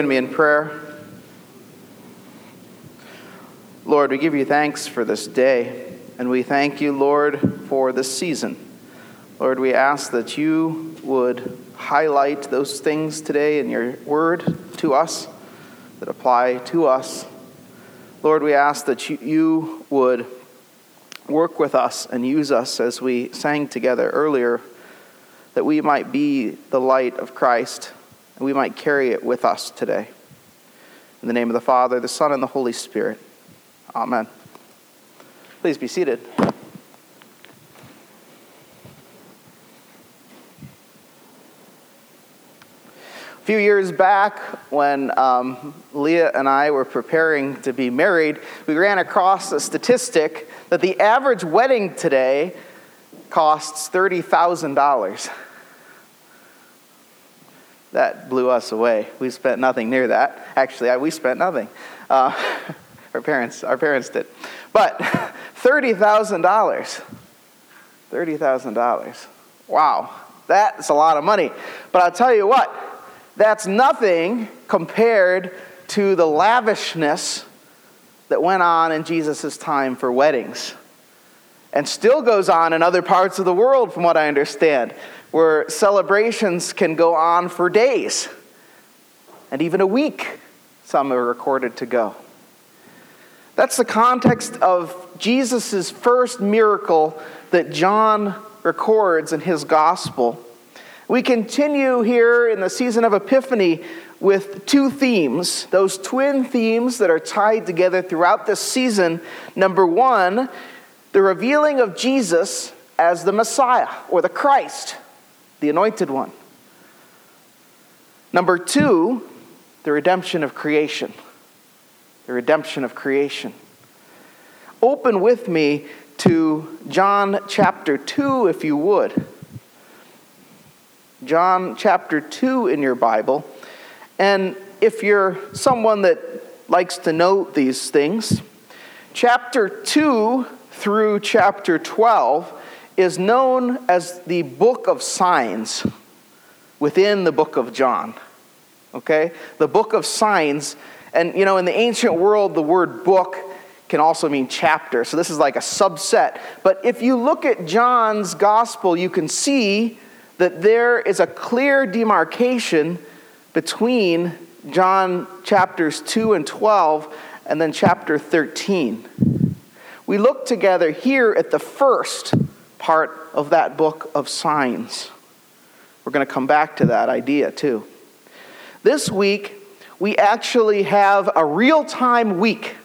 Join me in prayer. Lord, we give you thanks for this day, and we thank you, Lord, for this season. Lord, we ask that you would highlight those things today in your word to us that apply to us. Lord, we ask that you, you would work with us and use us as we sang together earlier, that we might be the light of Christ and we might carry it with us today. In the name of the Father, the Son, and the Holy Spirit. Amen. Please be seated. A few years back, when um, Leah and I were preparing to be married, we ran across a statistic that the average wedding today costs $30,000 that blew us away. We spent nothing near that. Actually, we spent nothing. Uh, our parents, our parents did. But thirty thousand dollars. Thirty thousand dollars. Wow, that's a lot of money. But I'll tell you what, that's nothing compared to the lavishness that went on in Jesus' time for weddings. And still goes on in other parts of the world, from what I understand where celebrations can go on for days and even a week, some are recorded to go. That's the context of Jesus' first miracle that John records in his gospel. We continue here in the season of Epiphany with two themes, those twin themes that are tied together throughout this season. Number one, the revealing of Jesus as the Messiah or the Christ the anointed one. Number two, the redemption of creation. The redemption of creation. Open with me to John chapter 2, if you would. John chapter 2 in your Bible. And if you're someone that likes to note these things, chapter 2 through chapter 12 is known as the book of signs within the book of John. Okay? The book of signs. And, you know, in the ancient world, the word book can also mean chapter. So this is like a subset. But if you look at John's gospel, you can see that there is a clear demarcation between John chapters 2 and 12 and then chapter 13. We look together here at the first part of that book of signs. We're going to come back to that idea too. This week, we actually have a real time week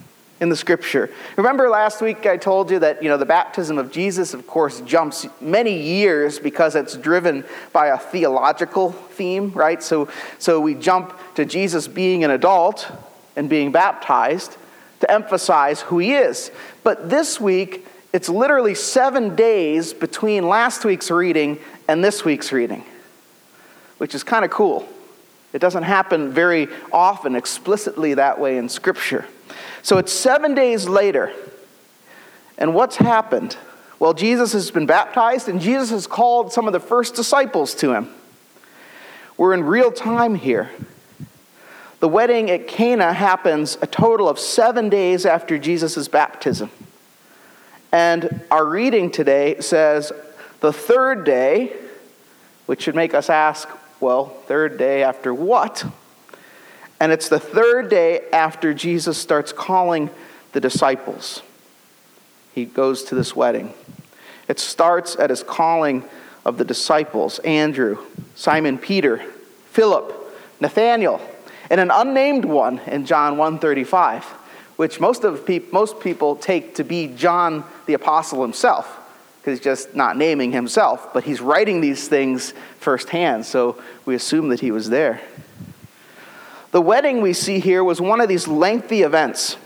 in the scripture. Remember last week I told you that, you know, the baptism of Jesus of course jumps many years because it's driven by a theological theme, right? So so we jump to Jesus being an adult and being baptized to emphasize who he is. But this week it's literally seven days between last week's reading and this week's reading, which is kind of cool. It doesn't happen very often explicitly that way in Scripture. So it's seven days later. And what's happened? Well, Jesus has been baptized, and Jesus has called some of the first disciples to him. We're in real time here. The wedding at Cana happens a total of seven days after Jesus' baptism. And our reading today says, the third day, which should make us ask, well, third day after what? And it's the third day after Jesus starts calling the disciples. He goes to this wedding. It starts at his calling of the disciples Andrew, Simon Peter, Philip, Nathanael, and an unnamed one in John 135 which most, of pe- most people take to be John the Apostle himself, because he's just not naming himself, but he's writing these things firsthand, so we assume that he was there. The wedding we see here was one of these lengthy events,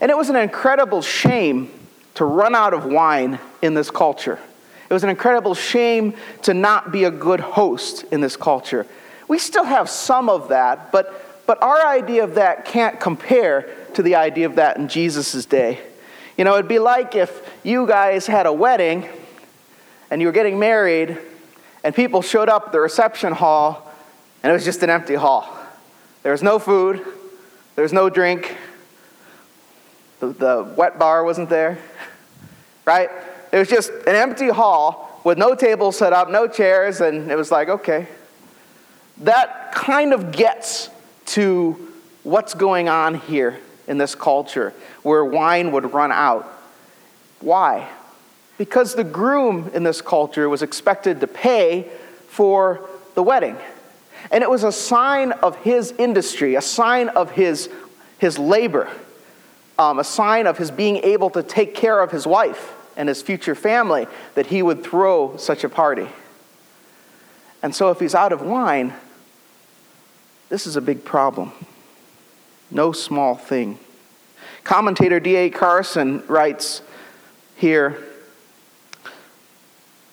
and it was an incredible shame to run out of wine in this culture. It was an incredible shame to not be a good host in this culture. We still have some of that, but, but our idea of that can't compare to the idea of that in Jesus' day. You know, it'd be like if you guys had a wedding and you were getting married and people showed up at the reception hall and it was just an empty hall. There was no food, there was no drink, the, the wet bar wasn't there, right? It was just an empty hall with no tables set up, no chairs, and it was like, okay. That kind of gets to what's going on here in this culture where wine would run out. Why? Because the groom in this culture was expected to pay for the wedding. And it was a sign of his industry, a sign of his, his labor, um, a sign of his being able to take care of his wife and his future family that he would throw such a party. And so, if he's out of wine, this is a big problem. No small thing. Commentator D.A. Carson writes here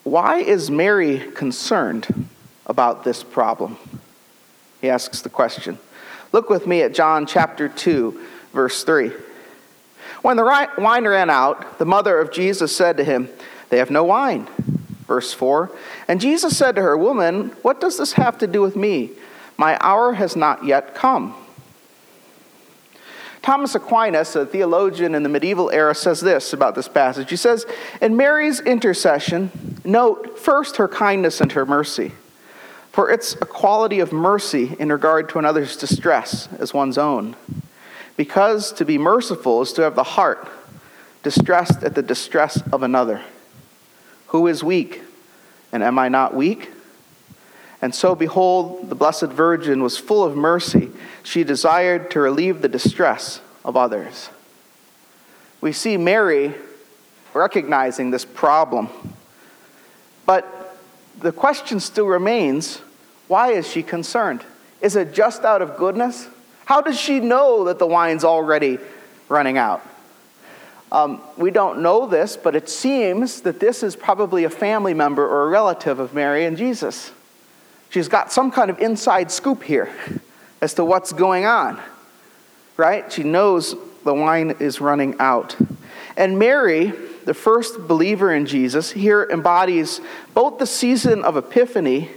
Why is Mary concerned about this problem? He asks the question. Look with me at John chapter 2, verse 3. When the wine ran out, the mother of Jesus said to him, They have no wine. Verse 4 And Jesus said to her, Woman, what does this have to do with me? My hour has not yet come. Thomas Aquinas, a theologian in the medieval era, says this about this passage. He says, In Mary's intercession, note first her kindness and her mercy. For it's a quality of mercy in regard to another's distress as one's own. Because to be merciful is to have the heart distressed at the distress of another. Who is weak? And am I not weak? And so, behold, the Blessed Virgin was full of mercy. She desired to relieve the distress of others. We see Mary recognizing this problem. But the question still remains why is she concerned? Is it just out of goodness? How does she know that the wine's already running out? Um, we don't know this, but it seems that this is probably a family member or a relative of Mary and Jesus. She's got some kind of inside scoop here as to what's going on, right? She knows the wine is running out. And Mary, the first believer in Jesus, here embodies both the season of Epiphany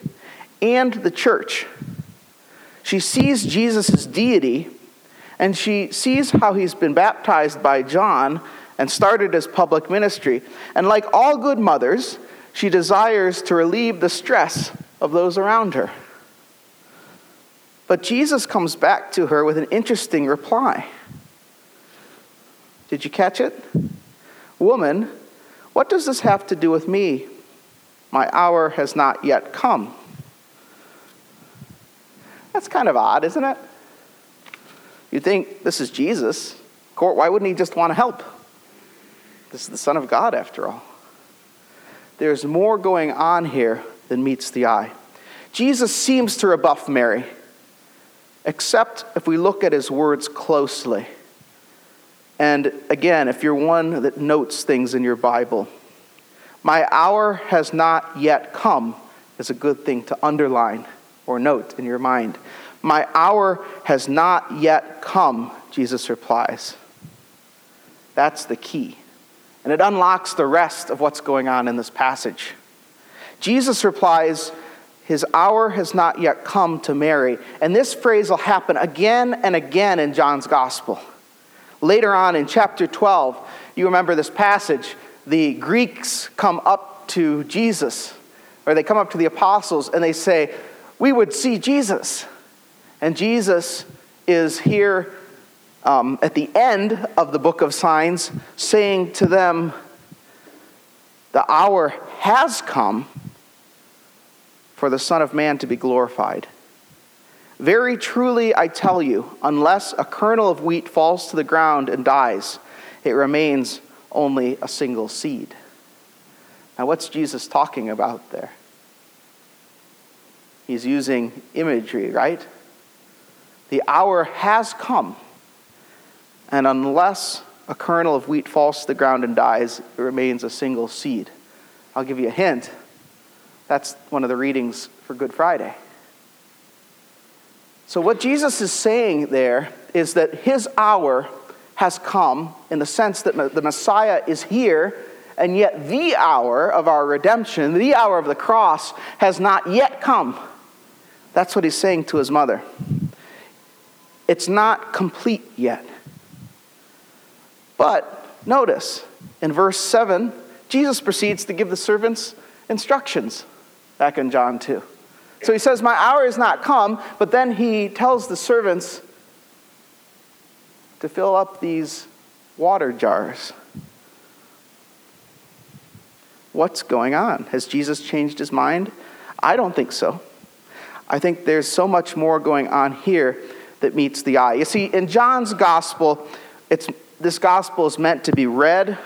and the church. She sees Jesus' deity, and she sees how he's been baptized by John and started his public ministry. And like all good mothers, she desires to relieve the stress of those around her. But Jesus comes back to her with an interesting reply. Did you catch it? Woman, what does this have to do with me? My hour has not yet come. That's kind of odd, isn't it? You'd think this is Jesus. Court, why wouldn't he just want to help? This is the Son of God, after all. There's more going on here than meets the eye. Jesus seems to rebuff Mary, except if we look at his words closely. And again, if you're one that notes things in your Bible, my hour has not yet come is a good thing to underline or note in your mind. My hour has not yet come, Jesus replies. That's the key. And it unlocks the rest of what's going on in this passage. Jesus replies, His hour has not yet come to Mary. And this phrase will happen again and again in John's gospel. Later on in chapter 12, you remember this passage. The Greeks come up to Jesus, or they come up to the apostles, and they say, we would see Jesus. And Jesus is here um, at the end of the book of signs saying to them, The hour has come for the Son of Man to be glorified. Very truly, I tell you, unless a kernel of wheat falls to the ground and dies, it remains only a single seed. Now, what's Jesus talking about there? He's using imagery, right? The hour has come. And unless a kernel of wheat falls to the ground and dies, it remains a single seed. I'll give you a hint. That's one of the readings for Good Friday. So, what Jesus is saying there is that his hour has come in the sense that the Messiah is here, and yet the hour of our redemption, the hour of the cross, has not yet come. That's what he's saying to his mother. it's not complete yet. But notice, in verse 7, Jesus proceeds to give the servants instructions back in John 2. So he says, My hour is not come, but then he tells the servants to fill up these water jars. What's going on? Has Jesus changed his mind? I don't think so. I think there's so much more going on here that meets the eye. You see, in John's gospel, it's, this gospel is meant to be read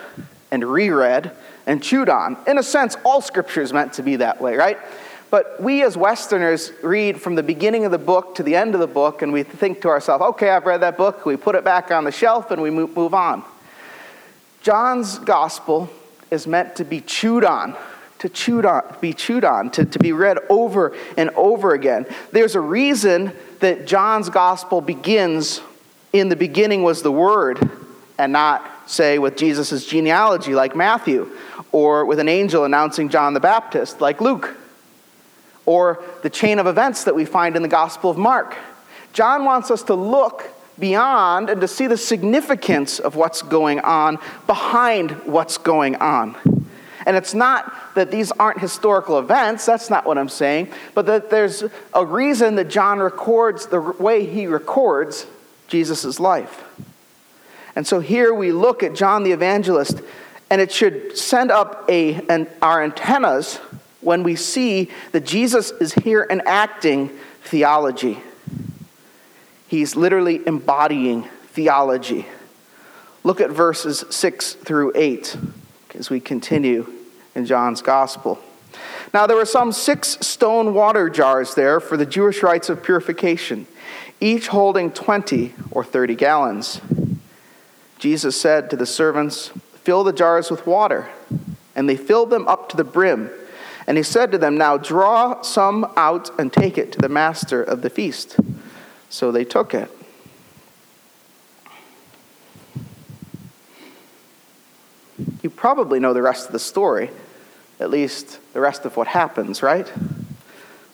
and reread and chewed on. In a sense, all scripture is meant to be that way, right? But we as Westerners read from the beginning of the book to the end of the book, and we think to ourselves, okay, I've read that book. We put it back on the shelf and we move on. John's gospel is meant to be chewed on, to chewed on, be chewed on, to, to be read over and over again. There's a reason that John's gospel begins in the beginning was the Word, and not, say, with Jesus' genealogy like Matthew, or with an angel announcing John the Baptist like Luke or the chain of events that we find in the Gospel of Mark. John wants us to look beyond and to see the significance of what's going on behind what's going on. And it's not that these aren't historical events, that's not what I'm saying, but that there's a reason that John records the way he records Jesus' life. And so here we look at John the Evangelist, and it should send up a, an, our antennas when we see that Jesus is here enacting theology. He's literally embodying theology. Look at verses 6 through 8 as we continue in John's Gospel. Now, there were some six stone water jars there for the Jewish rites of purification, each holding 20 or 30 gallons. Jesus said to the servants, Fill the jars with water. And they filled them up to the brim. And he said to them, Now draw some out and take it to the master of the feast. So they took it. You probably know the rest of the story, at least the rest of what happens, right?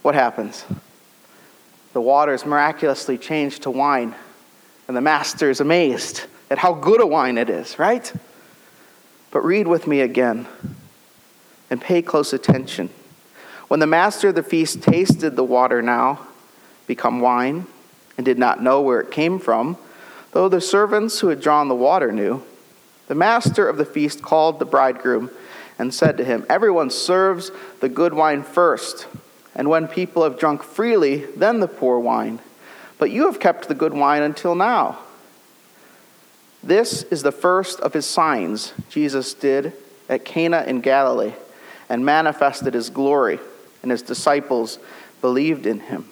What happens? The water is miraculously changed to wine, and the master is amazed at how good a wine it is, right? But read with me again and pay close attention. When the master of the feast tasted the water now become wine and did not know where it came from, though the servants who had drawn the water knew, the master of the feast called the bridegroom and said to him, Everyone serves the good wine first, and when people have drunk freely, then the poor wine. But you have kept the good wine until now. This is the first of his signs Jesus did at Cana in Galilee and manifested his glory, and his disciples believed in him.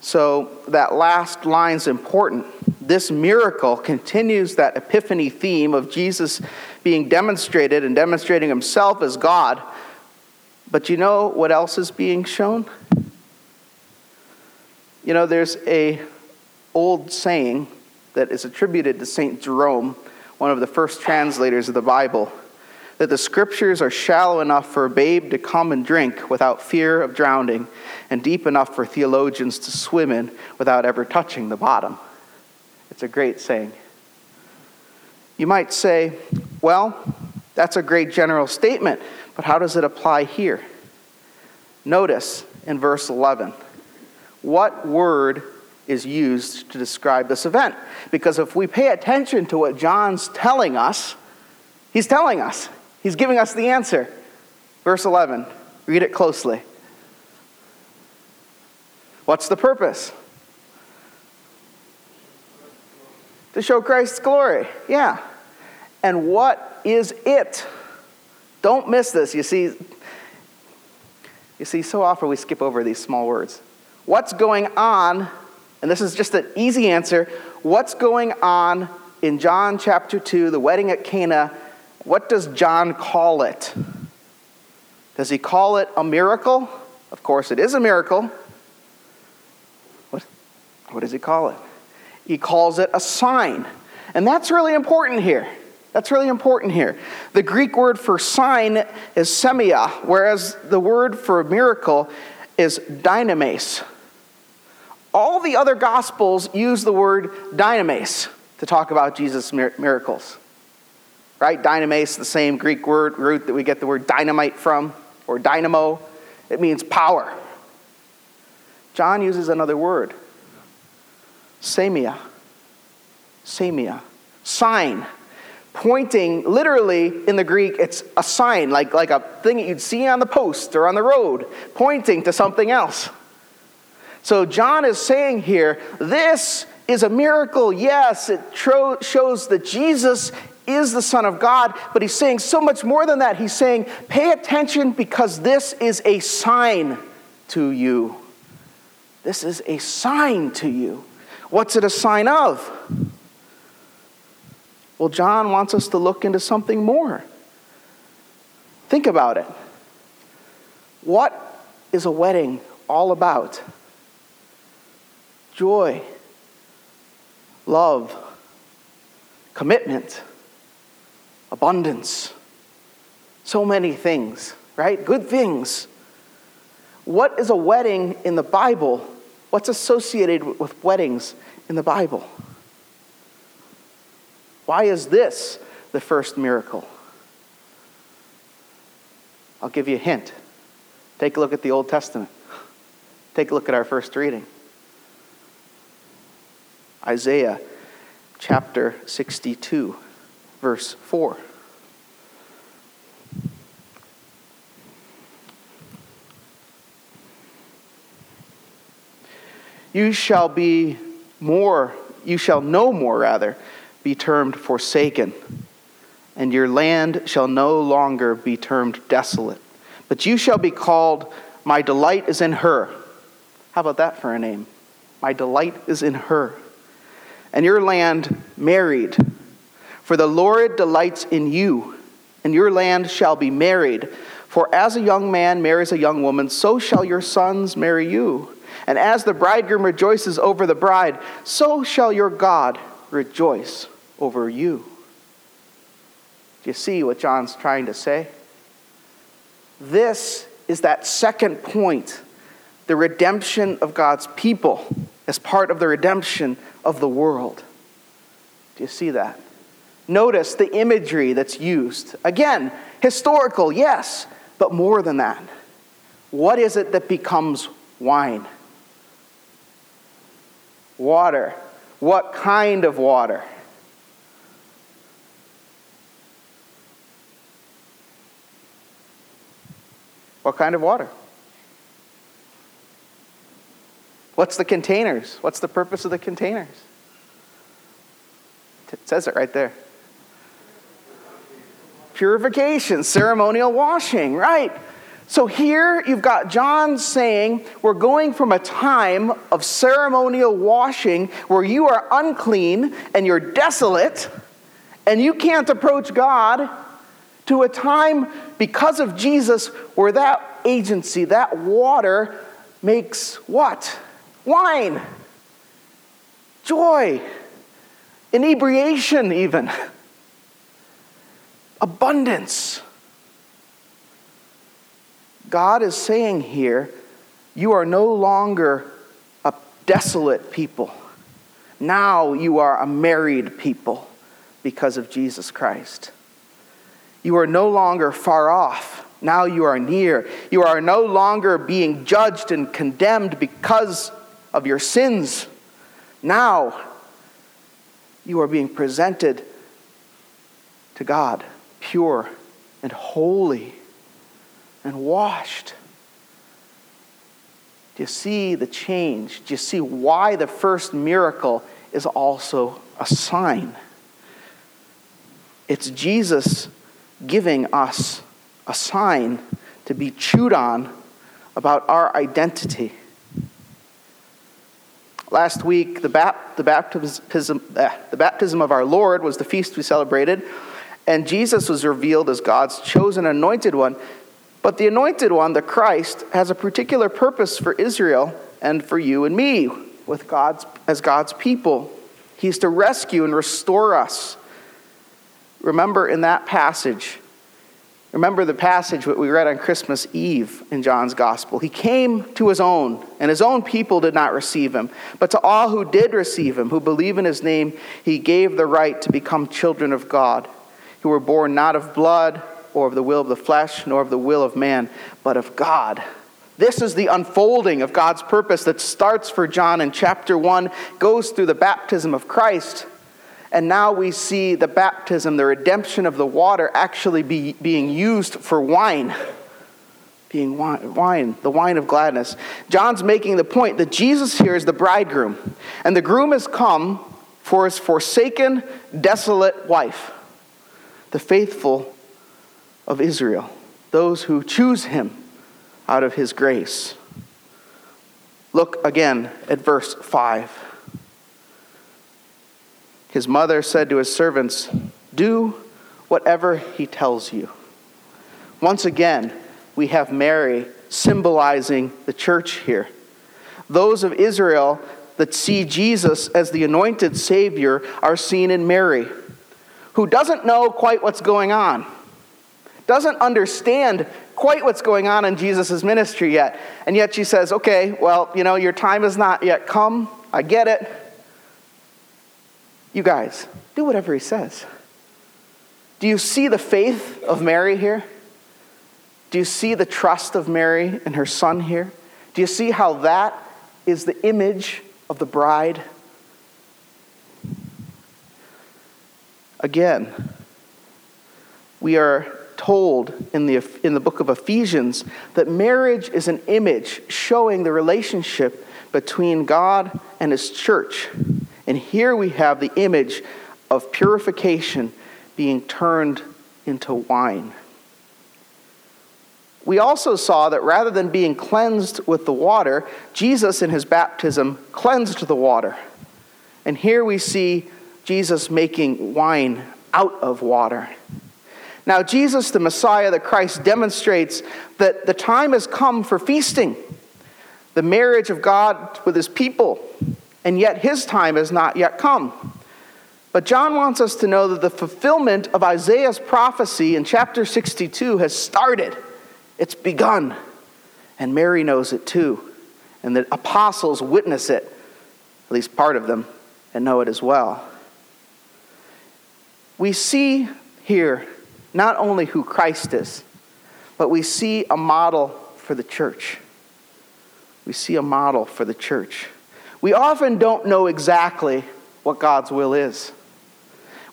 So that last line's important. This miracle continues that epiphany theme of Jesus being demonstrated and demonstrating himself as God. But you know what else is being shown? You know, there's a old saying that is attributed to St. Jerome, one of the first translators of the Bible that the scriptures are shallow enough for a babe to come and drink without fear of drowning, and deep enough for theologians to swim in without ever touching the bottom. It's a great saying. You might say, well, that's a great general statement, but how does it apply here? Notice in verse 11 what word is used to describe this event. Because if we pay attention to what John's telling us, he's telling us He's giving us the answer. Verse 11, read it closely. What's the purpose? To show Christ's glory. Yeah. And what is it? Don't miss this. You see, you see, so often we skip over these small words. What's going on, and this is just an easy answer, what's going on in John chapter 2, the wedding at Cana, what does John call it? Does he call it a miracle? Of course, it is a miracle. What, what does he call it? He calls it a sign. And that's really important here. That's really important here. The Greek word for sign is semeia, whereas the word for miracle is dynamis. All the other gospels use the word dynamis to talk about Jesus' miracles. Right? Dynamis, the same Greek word root that we get the word dynamite from, or dynamo. It means power. John uses another word, semeia. Semeia. Sign. Pointing, literally in the Greek, it's a sign, like, like a thing that you'd see on the post or on the road, pointing to something else. So John is saying here, this is a miracle. Yes, it tro- shows that Jesus is the Son of God, but he's saying so much more than that. He's saying, pay attention because this is a sign to you. This is a sign to you. What's it a sign of? Well, John wants us to look into something more. Think about it. What is a wedding all about? Joy, love, commitment, abundance. So many things, right? Good things. What is a wedding in the Bible? What's associated with weddings in the Bible? Why is this the first miracle? I'll give you a hint. Take a look at the Old Testament. Take a look at our first reading Isaiah chapter 62, verse 4. You shall be more, you shall no more, rather, be termed forsaken, and your land shall no longer be termed desolate. But you shall be called, My delight is in her. How about that for a name? My delight is in her. And your land married. For the Lord delights in you, and your land shall be married. For as a young man marries a young woman, so shall your sons marry you. And as the bridegroom rejoices over the bride, so shall your God rejoice over you. Do you see what John's trying to say? This is that second point the redemption of God's people as part of the redemption of the world. Do you see that? Notice the imagery that's used. Again, historical, yes, but more than that. What is it that becomes wine? Water. What kind of water? What kind of water? What's the containers? What's the purpose of the containers? It says it right there. Purification, ceremonial washing, right? So here you've got John saying, We're going from a time of ceremonial washing where you are unclean and you're desolate and you can't approach God to a time because of Jesus where that agency, that water, makes what? Wine, joy, inebriation, even, abundance. God is saying here, you are no longer a desolate people. Now you are a married people because of Jesus Christ. You are no longer far off. Now you are near. You are no longer being judged and condemned because of your sins. Now you are being presented to God, pure and holy and washed. Do you see the change? Do you see why the first miracle is also a sign? It's Jesus giving us a sign to be chewed on about our identity. Last week, the, bap- the, baptism, uh, the baptism of our Lord was the feast we celebrated, and Jesus was revealed as God's chosen anointed one. But the anointed one, the Christ, has a particular purpose for Israel and for you and me with God's, as God's people. He's to rescue and restore us Remember in that passage, Remember the passage that we read on Christmas Eve in John's Gospel. He came to his own, and his own people did not receive him. But to all who did receive him, who believe in his name, he gave the right to become children of God, who were born not of blood, or of the will of the flesh, nor of the will of man, but of God. This is the unfolding of God's purpose that starts for John in chapter 1, goes through the baptism of Christ and now we see the baptism, the redemption of the water, actually be, being used for wine. Being wine, wine, the wine of gladness. John's making the point that Jesus here is the bridegroom, and the groom has come for his forsaken, desolate wife, the faithful of Israel, those who choose him out of his grace. Look again at verse 5. His mother said to his servants, Do whatever he tells you. Once again, we have Mary symbolizing the church here. Those of Israel that see Jesus as the anointed Savior are seen in Mary, who doesn't know quite what's going on, doesn't understand quite what's going on in Jesus' ministry yet. And yet she says, Okay, well, you know, your time has not yet come. I get it. You guys, do whatever he says. Do you see the faith of Mary here? Do you see the trust of Mary and her son here? Do you see how that is the image of the bride? Again, we are told in the, in the book of Ephesians that marriage is an image showing the relationship between God and his church. And here we have the image of purification being turned into wine. We also saw that rather than being cleansed with the water, Jesus in his baptism cleansed the water. And here we see Jesus making wine out of water. Now, Jesus, the Messiah, the Christ, demonstrates that the time has come for feasting, the marriage of God with his people and yet his time has not yet come. But John wants us to know that the fulfillment of Isaiah's prophecy in chapter 62 has started. It's begun. And Mary knows it too. And the apostles witness it, at least part of them, and know it as well. We see here not only who Christ is, but we see a model for the church. We see a model for the church. We often don't know exactly what God's will is.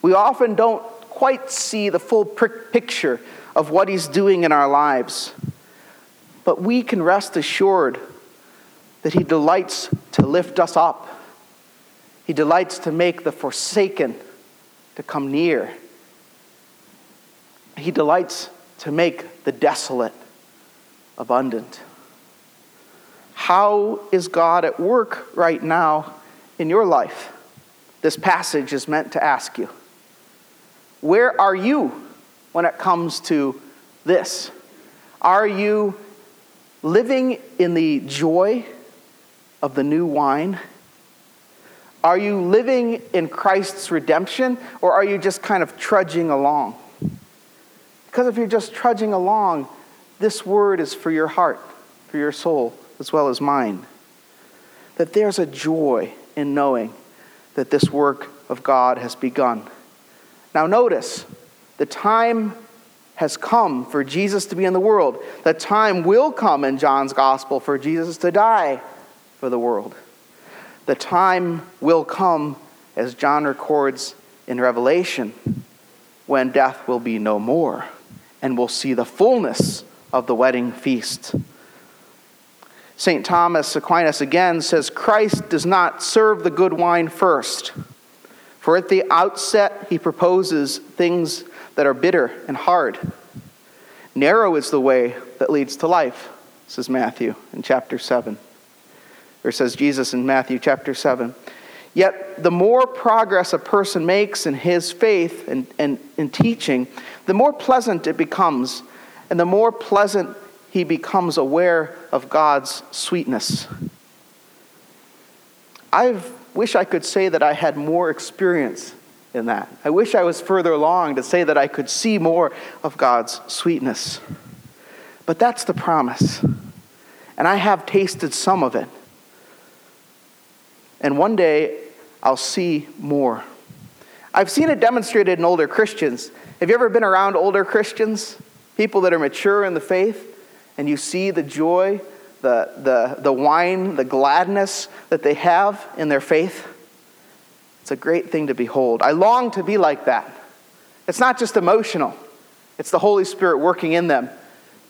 We often don't quite see the full picture of what He's doing in our lives. But we can rest assured that He delights to lift us up. He delights to make the forsaken to come near. He delights to make the desolate abundant. How is God at work right now in your life? This passage is meant to ask you. Where are you when it comes to this? Are you living in the joy of the new wine? Are you living in Christ's redemption, or are you just kind of trudging along? Because if you're just trudging along, this word is for your heart, for your soul as well as mine. That there's a joy in knowing that this work of God has begun. Now, notice the time has come for Jesus to be in the world. The time will come in John's gospel for Jesus to die for the world. The time will come, as John records in Revelation, when death will be no more and we'll see the fullness of the wedding feast. St. Thomas Aquinas again says Christ does not serve the good wine first. For at the outset, he proposes things that are bitter and hard. Narrow is the way that leads to life, says Matthew in chapter 7. Or says Jesus in Matthew chapter 7. Yet, the more progress a person makes in his faith and, and in teaching, the more pleasant it becomes, and the more pleasant he becomes aware of God's sweetness. I wish I could say that I had more experience in that. I wish I was further along to say that I could see more of God's sweetness. But that's the promise. And I have tasted some of it. And one day I'll see more. I've seen it demonstrated in older Christians. Have you ever been around older Christians? People that are mature in the faith, and you see the joy, the, the, the wine, the gladness that they have in their faith? It's a great thing to behold. I long to be like that. It's not just emotional, it's the Holy Spirit working in them.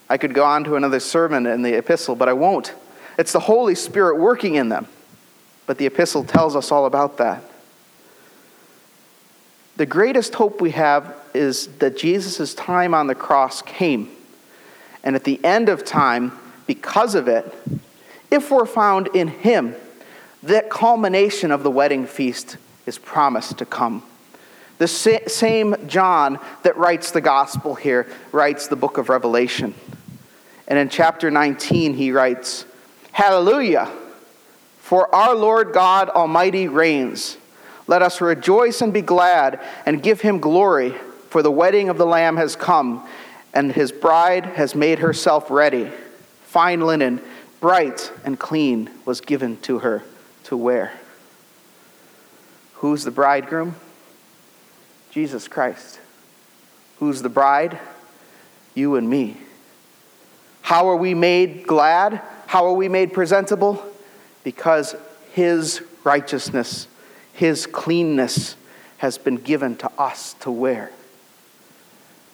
I could go on to another sermon in the epistle, but I won't. It's the Holy Spirit working in them. But the epistle tells us all about that. The greatest hope we have is that Jesus' time on the cross came. And at the end of time, because of it, if we're found in Him, that culmination of the wedding feast is promised to come. The same John that writes the gospel here writes the book of Revelation. And in chapter 19, he writes, Hallelujah! For our Lord God Almighty reigns. Let us rejoice and be glad and give him glory, for the wedding of the Lamb has come, and his bride has made herself ready. Fine linen, bright and clean, was given to her to wear. Who's the bridegroom? Jesus Christ. Who's the bride? You and me. How are we made glad? How are we made presentable? Because His righteousness, His cleanness has been given to us to wear.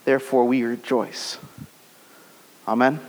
Therefore, we rejoice. Amen.